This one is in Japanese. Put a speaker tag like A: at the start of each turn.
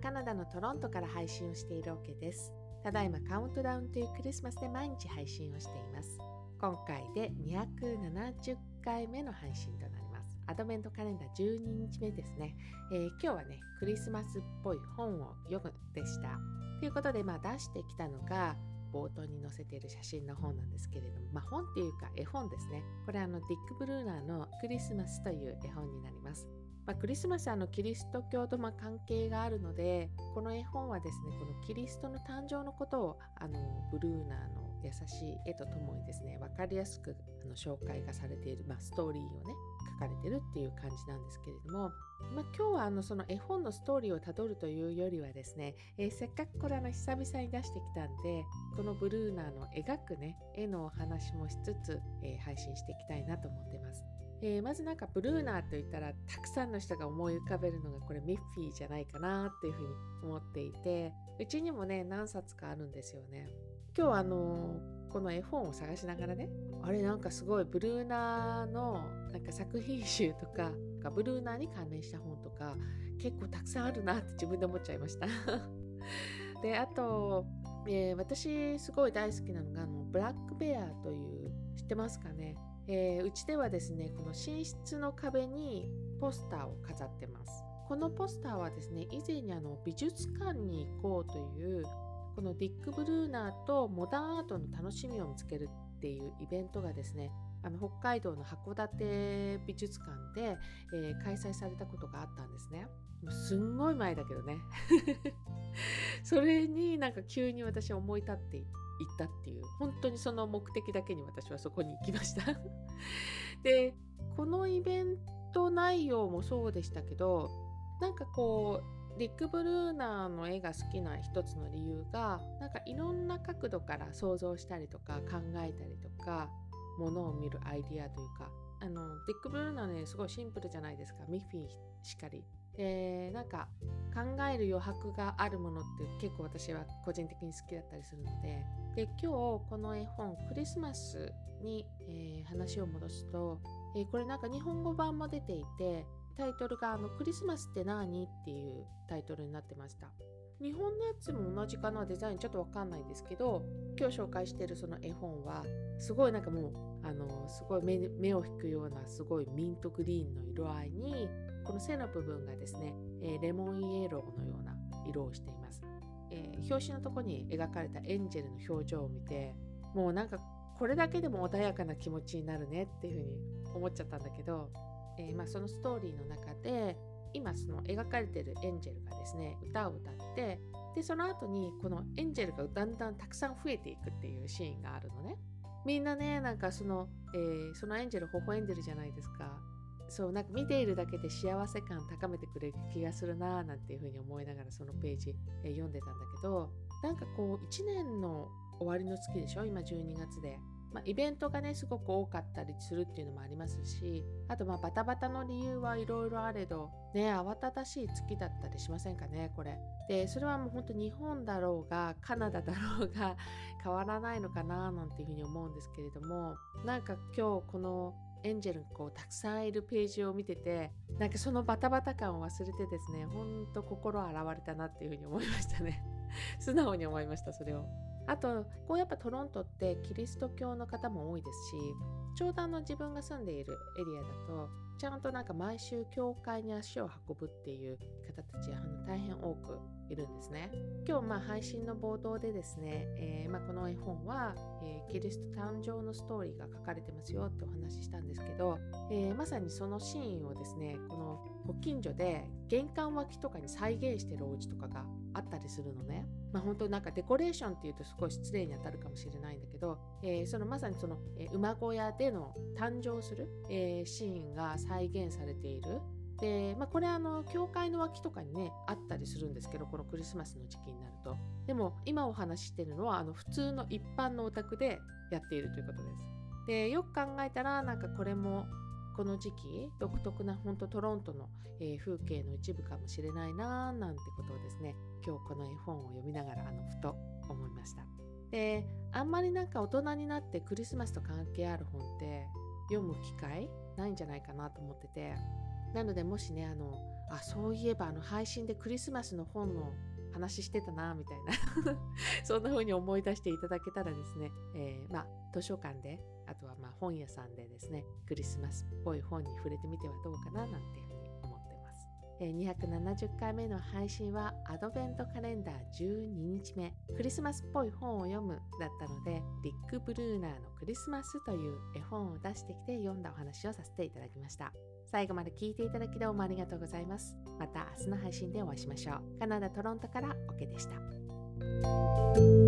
A: カナダのトロントから配信をしているわけです。ただいまカウントダウンというクリスマスで毎日配信をしています。今回で270回目の配信となります。アドベントカレンダー12日目ですね、えー、今日はねクリスマスっぽい本を読むでした。ということでまあ出してきたのが冒頭に載せている写真の本なんですけれども、まあ、本っていうか絵本ですね。これあのディック・ブルーナーのクリスマスという絵本になります。まあ、クリスマスはあのキリスト教とま関係があるのでこの絵本はですねこのキリストの誕生のことをあのブルーナーの優しい絵とともにですね分かりやすくあの紹介がされている、まあ、ストーリーをねかれてるっていう感じなんですけれども、まあ、今日はあのその絵本のストーリーをたどるというよりはですね、えー、せっかくこれあの久々に出してきたんでこのブルーナーの描くね絵のお話もしつつ、えー、配信していきたいなと思ってます。えー、まずなんかブルーナーといったらたくさんの人が思い浮かべるのがこれミッフィーじゃないかなっていうふうに思っていてうちにもね何冊かあるんですよね。今日あの、この絵本を探しながらねあれなんかすごいブルーナーのなんか作品集とかブルーナーに関連した本とか結構たくさんあるなって自分で思っちゃいました。であと、えー、私すごい大好きなのがあのブラックベアという知ってますかね？えー、うちではですねこの寝室の壁にポスターを飾ってます。このポスターはですね以前にあの美術館に行こうというこのディック・ブルーナーとモダンアートの楽しみを見つけるっていうイベントがですねあの北海道の函館美術館で、えー、開催されたことがあったんですね。すんごい前だけどね。それになんか急に私は思い立って行ったっていう本当にその目的だけに私はそこに行きました でこのイベント内容もそうでしたけどなんかこうディック・ブルーナーの絵が好きな一つの理由がなんかいろんな角度から想像したりとか考えたりとかものを見るアイディアというか。あのディック・ブルーナーねすごいシンプルじゃないですかミッフィーしかり。でなんか考える余白があるものって結構私は個人的に好きだったりするので。で今日この絵本クリスマスに、えー、話を戻すと、えー、これなんか日本語版も出ていてタイトルがあの「クリスマスって何?」っていうタイトルになってました日本のやつも同じかなデザインちょっとわかんないんですけど今日紹介してるその絵本はすごいなんかもうあのすごい目目を引くようなすごいミントグリーンの色合いにこの背の部分がですね、えー、レモンイエローのような色をしていますえー、表紙のとこに描かれたエンジェルの表情を見てもうなんかこれだけでも穏やかな気持ちになるねっていうふうに思っちゃったんだけど、えー、まあ、そのストーリーの中で今その描かれてるエンジェルがですね歌を歌ってでその後にこのエンジェルがだんだんたくさん増えていくっていうシーンがあるのね。みんなねなんかその、えー、そのエンジェル微笑んでるじゃないですか。そうなんか見ているだけで幸せ感高めてくれる気がするなーなんていうふうに思いながらそのページ、えー、読んでたんだけどなんかこう1年の終わりの月でしょ？今12月で。まあ、イベントがねすごく多かったりするっていうのもありますしあとまあバタバタの理由はいろいろあれどね慌ただしい月だったりしませんかねこれ。でそれはもう本当日本だろうがカナダだろうが 変わらないのかななんていうふうに思うんですけれどもなんか今日このエンジェルがこうたくさんいるページを見ててなんかそのバタバタ感を忘れてですねほんと心洗われたなっていうふうに思いましたね。素直に思いましたそれを。あとこうやっぱトロントってキリスト教の方も多いですしちょうどあの自分が住んでいるエリアだとちゃんとなんか毎週教会に足を運ぶっていう方たちあの大変多くいるんですね。今日まあ配信の冒頭でですね、えー、まあ、この絵本は、えー、キリスト誕生のストーリーが書かれてますよってお話ししたんですけど、えー、まさにそのシーンをですねこのご近所で玄関脇とかに再現してるお家とかがあったりするのね。まあ、本当なんかデコレーションっていうと少し失礼に当たるかもしれないんだけど、えー、そのまさにその、えー、馬小屋での誕生する、えー、シーンが再再現されている。で、まあ、これあの教会の脇とかにねあったりするんですけどこのクリスマスの時期になると。でも今お話ししてるのはあの普通の一般のお宅でやっているということです。でよく考えたらなんかこれもこの時期独特な本当トロントの、えー、風景の一部かもしれないななんてことをですね今日この絵本を読みながらあのふと思いました。であんまりなんか大人になってクリスマスと関係ある本って読む機会ないんじゃないかなと思ってて。なのでもしねあのあそういえばあの配信でクリスマスの本の話してたなみたいな。そんな風に思い出していただけたらですね、えー、まあ図書館であとはまあ本屋さんでですねクリスマスっぽい本に触れてみてはどうかななんて。いうふうに、270回目の配信はアドベントカレンダー12日目クリスマスっぽい本を読むだったのでリック・ブルーナーのクリスマスという絵本を出してきて読んだお話をさせていただきました最後まで聞いていただきどうもありがとうございます。また明日の配信でお会いしましょう。カナダ・トロントからオケでした。